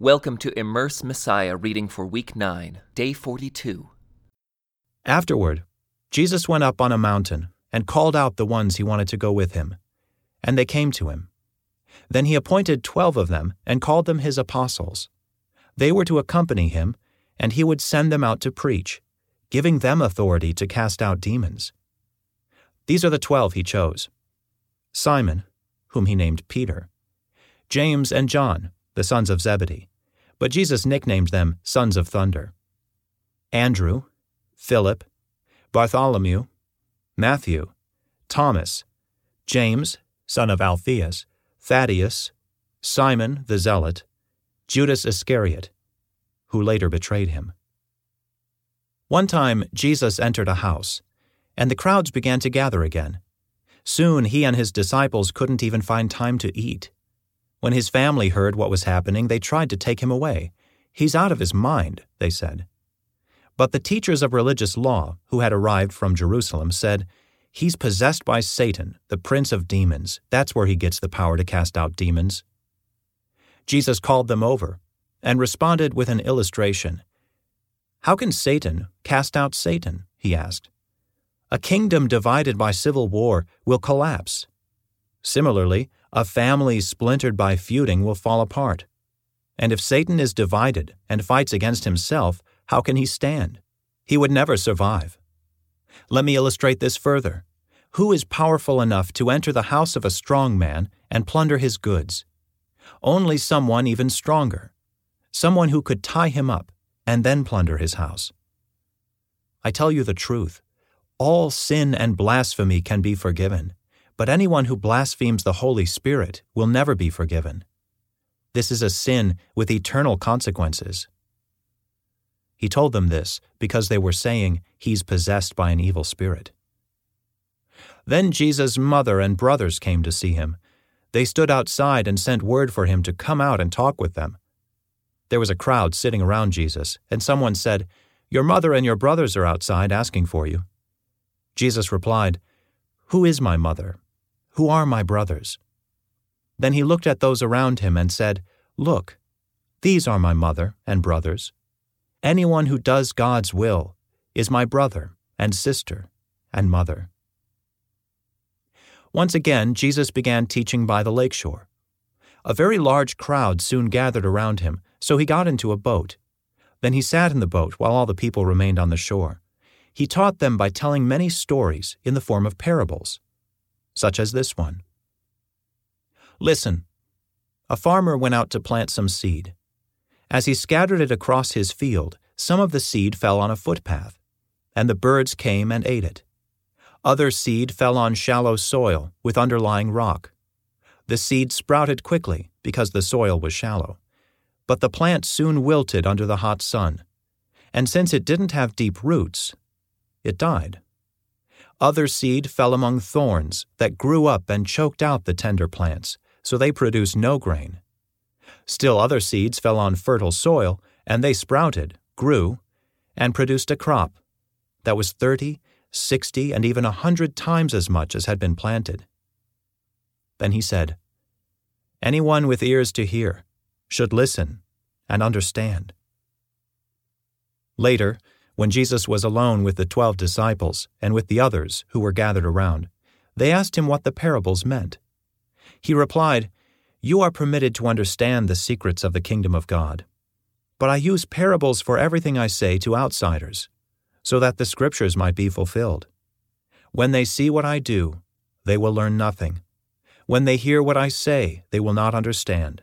Welcome to Immerse Messiah reading for week 9, day 42. Afterward, Jesus went up on a mountain and called out the ones he wanted to go with him, and they came to him. Then he appointed twelve of them and called them his apostles. They were to accompany him, and he would send them out to preach, giving them authority to cast out demons. These are the twelve he chose Simon, whom he named Peter, James and John, the sons of Zebedee, but Jesus nicknamed them sons of thunder. Andrew, Philip, Bartholomew, Matthew, Thomas, James, son of Alphaeus, Thaddaeus, Simon the Zealot, Judas Iscariot, who later betrayed him. One time Jesus entered a house, and the crowds began to gather again. Soon he and his disciples couldn't even find time to eat. When his family heard what was happening, they tried to take him away. He's out of his mind, they said. But the teachers of religious law, who had arrived from Jerusalem, said, He's possessed by Satan, the prince of demons. That's where he gets the power to cast out demons. Jesus called them over and responded with an illustration. How can Satan cast out Satan? he asked. A kingdom divided by civil war will collapse. Similarly, a family splintered by feuding will fall apart. And if Satan is divided and fights against himself, how can he stand? He would never survive. Let me illustrate this further. Who is powerful enough to enter the house of a strong man and plunder his goods? Only someone even stronger. Someone who could tie him up and then plunder his house. I tell you the truth. All sin and blasphemy can be forgiven, but anyone who blasphemes the Holy Spirit will never be forgiven. This is a sin with eternal consequences. He told them this because they were saying he's possessed by an evil spirit. Then Jesus' mother and brothers came to see him. They stood outside and sent word for him to come out and talk with them. There was a crowd sitting around Jesus, and someone said, Your mother and your brothers are outside asking for you. Jesus replied, Who is my mother who are my brothers? Then he looked at those around him and said, Look, these are my mother and brothers. Anyone who does God's will is my brother and sister and mother. Once again, Jesus began teaching by the lakeshore. A very large crowd soon gathered around him, so he got into a boat. Then he sat in the boat while all the people remained on the shore. He taught them by telling many stories in the form of parables such as this one. Listen. A farmer went out to plant some seed. As he scattered it across his field, some of the seed fell on a footpath, and the birds came and ate it. Other seed fell on shallow soil with underlying rock. The seed sprouted quickly because the soil was shallow, but the plant soon wilted under the hot sun, and since it didn't have deep roots, it died. Other seed fell among thorns that grew up and choked out the tender plants, so they produced no grain. Still other seeds fell on fertile soil, and they sprouted, grew, and produced a crop that was thirty, sixty, and even a hundred times as much as had been planted. Then he said, Anyone with ears to hear should listen and understand. Later, when Jesus was alone with the twelve disciples and with the others who were gathered around, they asked him what the parables meant. He replied, You are permitted to understand the secrets of the kingdom of God. But I use parables for everything I say to outsiders, so that the scriptures might be fulfilled. When they see what I do, they will learn nothing. When they hear what I say, they will not understand.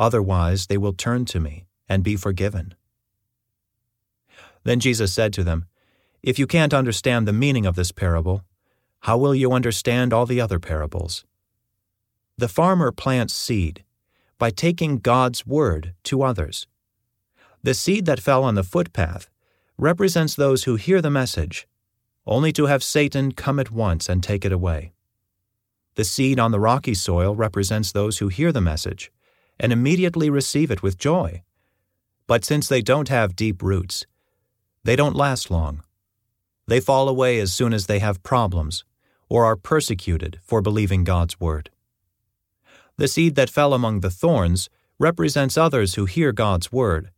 Otherwise, they will turn to me and be forgiven. Then Jesus said to them, If you can't understand the meaning of this parable, how will you understand all the other parables? The farmer plants seed by taking God's word to others. The seed that fell on the footpath represents those who hear the message, only to have Satan come at once and take it away. The seed on the rocky soil represents those who hear the message and immediately receive it with joy. But since they don't have deep roots, they don't last long. They fall away as soon as they have problems or are persecuted for believing God's word. The seed that fell among the thorns represents others who hear God's word,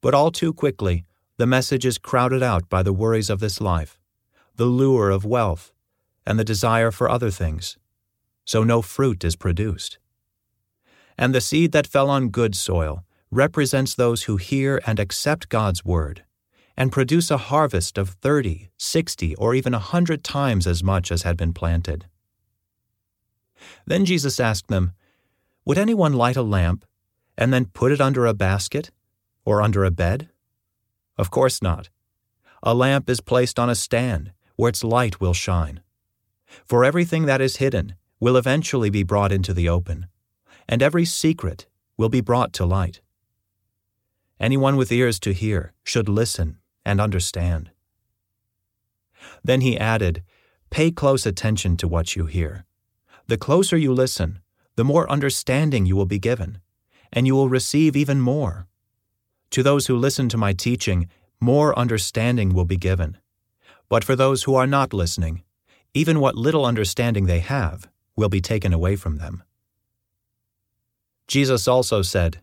but all too quickly, the message is crowded out by the worries of this life, the lure of wealth, and the desire for other things, so no fruit is produced. And the seed that fell on good soil represents those who hear and accept God's word and produce a harvest of 30, 60, or even a 100 times as much as had been planted. Then Jesus asked them, Would anyone light a lamp and then put it under a basket or under a bed? Of course not. A lamp is placed on a stand where its light will shine. For everything that is hidden will eventually be brought into the open, and every secret will be brought to light. Anyone with ears to hear should listen and understand. Then he added, Pay close attention to what you hear. The closer you listen, the more understanding you will be given, and you will receive even more. To those who listen to my teaching, more understanding will be given. But for those who are not listening, even what little understanding they have will be taken away from them. Jesus also said,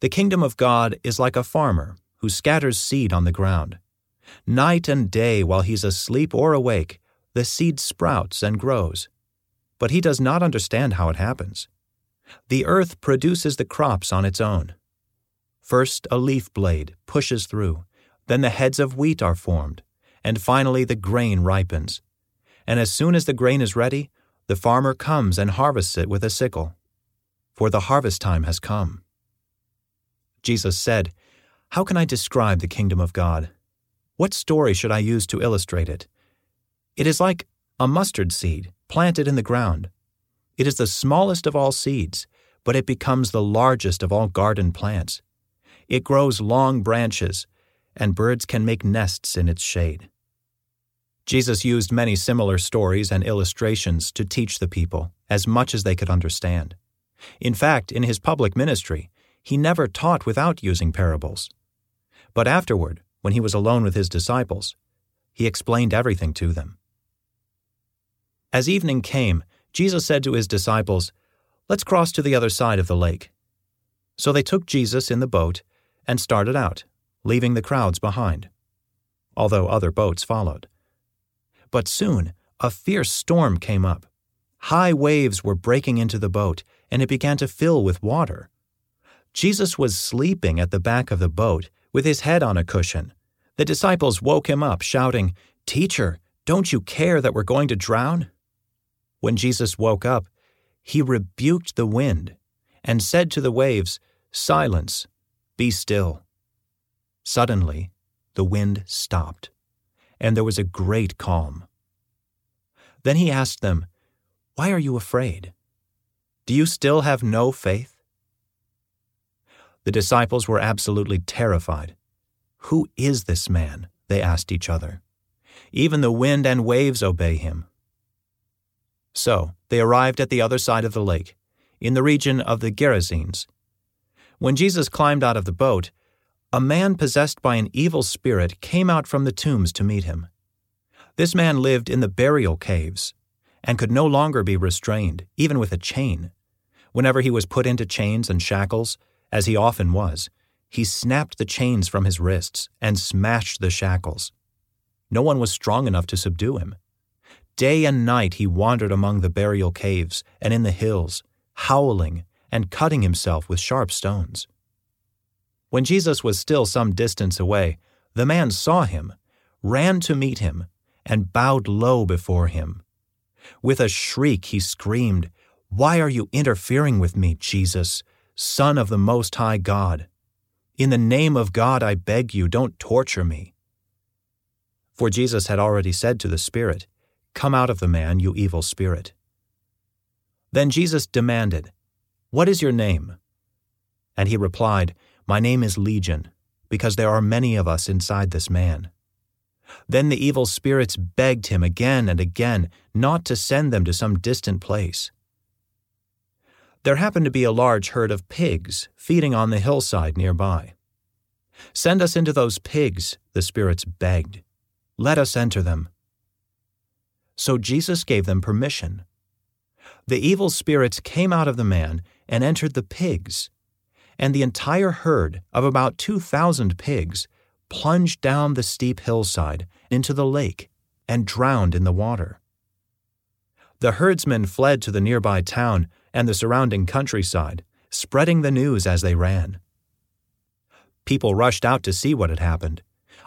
The kingdom of God is like a farmer who scatters seed on the ground. Night and day, while he's asleep or awake, the seed sprouts and grows. But he does not understand how it happens. The earth produces the crops on its own. First, a leaf blade pushes through, then the heads of wheat are formed, and finally the grain ripens. And as soon as the grain is ready, the farmer comes and harvests it with a sickle. For the harvest time has come. Jesus said, how can I describe the kingdom of God? What story should I use to illustrate it? It is like a mustard seed planted in the ground. It is the smallest of all seeds, but it becomes the largest of all garden plants. It grows long branches, and birds can make nests in its shade. Jesus used many similar stories and illustrations to teach the people as much as they could understand. In fact, in his public ministry, he never taught without using parables. But afterward, when he was alone with his disciples, he explained everything to them. As evening came, Jesus said to his disciples, Let's cross to the other side of the lake. So they took Jesus in the boat and started out, leaving the crowds behind, although other boats followed. But soon a fierce storm came up. High waves were breaking into the boat, and it began to fill with water. Jesus was sleeping at the back of the boat with his head on a cushion. The disciples woke him up, shouting, Teacher, don't you care that we're going to drown? When Jesus woke up, he rebuked the wind and said to the waves, Silence, be still. Suddenly, the wind stopped, and there was a great calm. Then he asked them, Why are you afraid? Do you still have no faith? The disciples were absolutely terrified. Who is this man? They asked each other. Even the wind and waves obey him. So they arrived at the other side of the lake, in the region of the Gerasenes. When Jesus climbed out of the boat, a man possessed by an evil spirit came out from the tombs to meet him. This man lived in the burial caves and could no longer be restrained, even with a chain. Whenever he was put into chains and shackles, as he often was, he snapped the chains from his wrists and smashed the shackles. No one was strong enough to subdue him. Day and night he wandered among the burial caves and in the hills, howling and cutting himself with sharp stones. When Jesus was still some distance away, the man saw him, ran to meet him, and bowed low before him. With a shriek he screamed, Why are you interfering with me, Jesus? Son of the Most High God. In the name of God, I beg you, don't torture me. For Jesus had already said to the Spirit, Come out of the man, you evil spirit. Then Jesus demanded, What is your name? And he replied, My name is Legion, because there are many of us inside this man. Then the evil spirits begged him again and again not to send them to some distant place. There happened to be a large herd of pigs feeding on the hillside nearby. Send us into those pigs, the spirits begged. Let us enter them. So Jesus gave them permission. The evil spirits came out of the man and entered the pigs, and the entire herd of about 2,000 pigs plunged down the steep hillside into the lake and drowned in the water. The herdsmen fled to the nearby town and the surrounding countryside, spreading the news as they ran. People rushed out to see what had happened.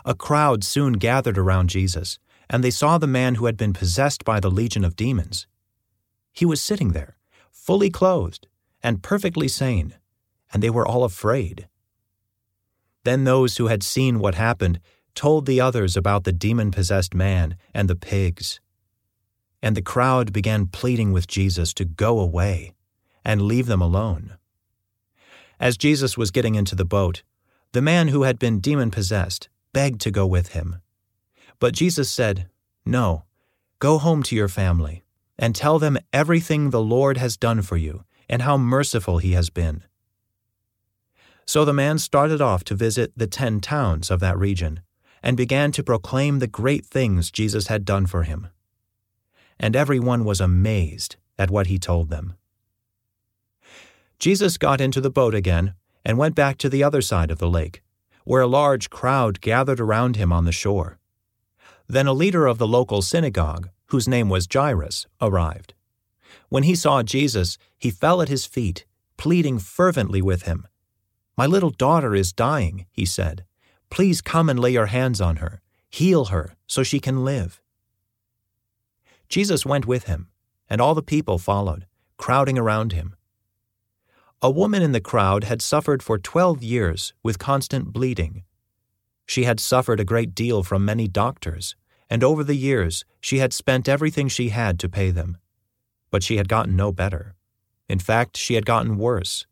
A crowd soon gathered around Jesus, and they saw the man who had been possessed by the legion of demons. He was sitting there, fully clothed and perfectly sane, and they were all afraid. Then those who had seen what happened told the others about the demon possessed man and the pigs. And the crowd began pleading with Jesus to go away and leave them alone. As Jesus was getting into the boat, the man who had been demon possessed begged to go with him. But Jesus said, No, go home to your family and tell them everything the Lord has done for you and how merciful he has been. So the man started off to visit the ten towns of that region and began to proclaim the great things Jesus had done for him. And everyone was amazed at what he told them. Jesus got into the boat again and went back to the other side of the lake, where a large crowd gathered around him on the shore. Then a leader of the local synagogue, whose name was Jairus, arrived. When he saw Jesus, he fell at his feet, pleading fervently with him. My little daughter is dying, he said. Please come and lay your hands on her, heal her, so she can live. Jesus went with him, and all the people followed, crowding around him. A woman in the crowd had suffered for twelve years with constant bleeding. She had suffered a great deal from many doctors, and over the years she had spent everything she had to pay them. But she had gotten no better. In fact, she had gotten worse.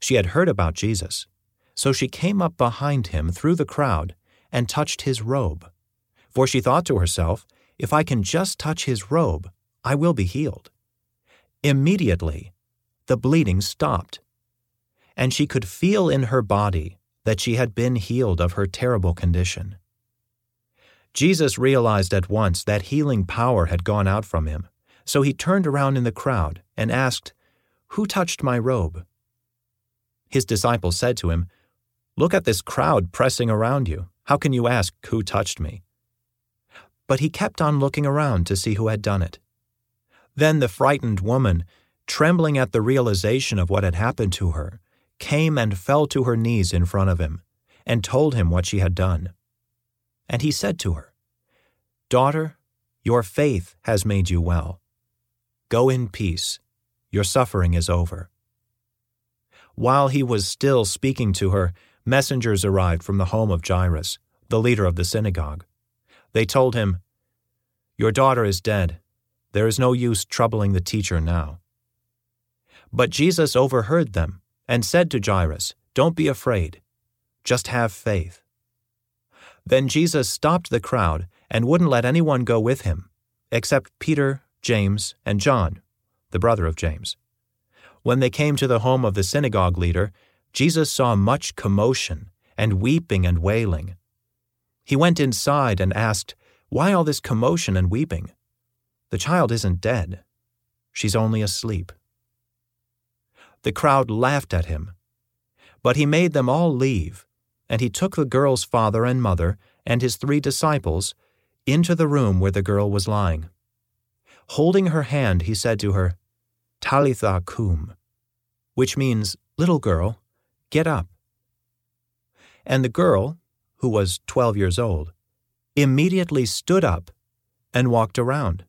She had heard about Jesus, so she came up behind him through the crowd and touched his robe. For she thought to herself, If I can just touch his robe, I will be healed. Immediately, the bleeding stopped, and she could feel in her body that she had been healed of her terrible condition. Jesus realized at once that healing power had gone out from him, so he turned around in the crowd and asked, Who touched my robe? His disciples said to him, Look at this crowd pressing around you. How can you ask, Who touched me? But he kept on looking around to see who had done it. Then the frightened woman trembling at the realization of what had happened to her, came and fell to her knees in front of him, and told him what she had done. And he said to her, Daughter, your faith has made you well. Go in peace, your suffering is over. While he was still speaking to her, messengers arrived from the home of Jairus, the leader of the synagogue. They told him, Your daughter is dead. There is no use troubling the teacher now. But Jesus overheard them and said to Jairus, Don't be afraid, just have faith. Then Jesus stopped the crowd and wouldn't let anyone go with him, except Peter, James, and John, the brother of James. When they came to the home of the synagogue leader, Jesus saw much commotion and weeping and wailing. He went inside and asked, Why all this commotion and weeping? The child isn't dead. She's only asleep. The crowd laughed at him. But he made them all leave, and he took the girl's father and mother and his three disciples into the room where the girl was lying. Holding her hand, he said to her, Talitha koum, which means, Little girl, get up. And the girl, who was twelve years old, immediately stood up and walked around.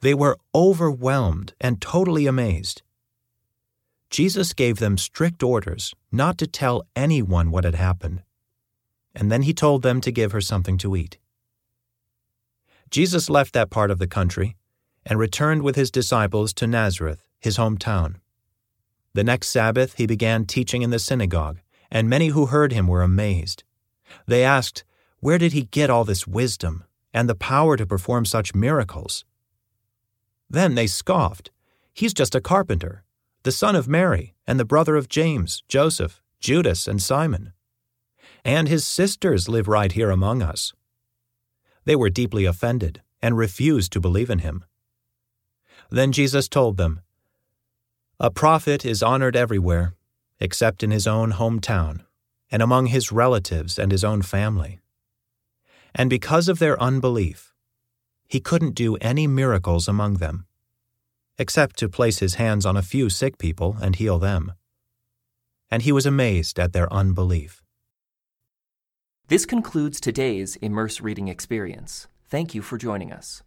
They were overwhelmed and totally amazed. Jesus gave them strict orders not to tell anyone what had happened, and then he told them to give her something to eat. Jesus left that part of the country and returned with his disciples to Nazareth, his hometown. The next Sabbath he began teaching in the synagogue, and many who heard him were amazed. They asked, Where did he get all this wisdom and the power to perform such miracles? Then they scoffed, He's just a carpenter the son of Mary, and the brother of James, Joseph, Judas, and Simon. And his sisters live right here among us. They were deeply offended and refused to believe in him. Then Jesus told them, A prophet is honored everywhere, except in his own hometown and among his relatives and his own family. And because of their unbelief, he couldn't do any miracles among them, except to place his hands on a few sick people and heal them. And he was amazed at their unbelief. This concludes today's Immerse Reading Experience. Thank you for joining us.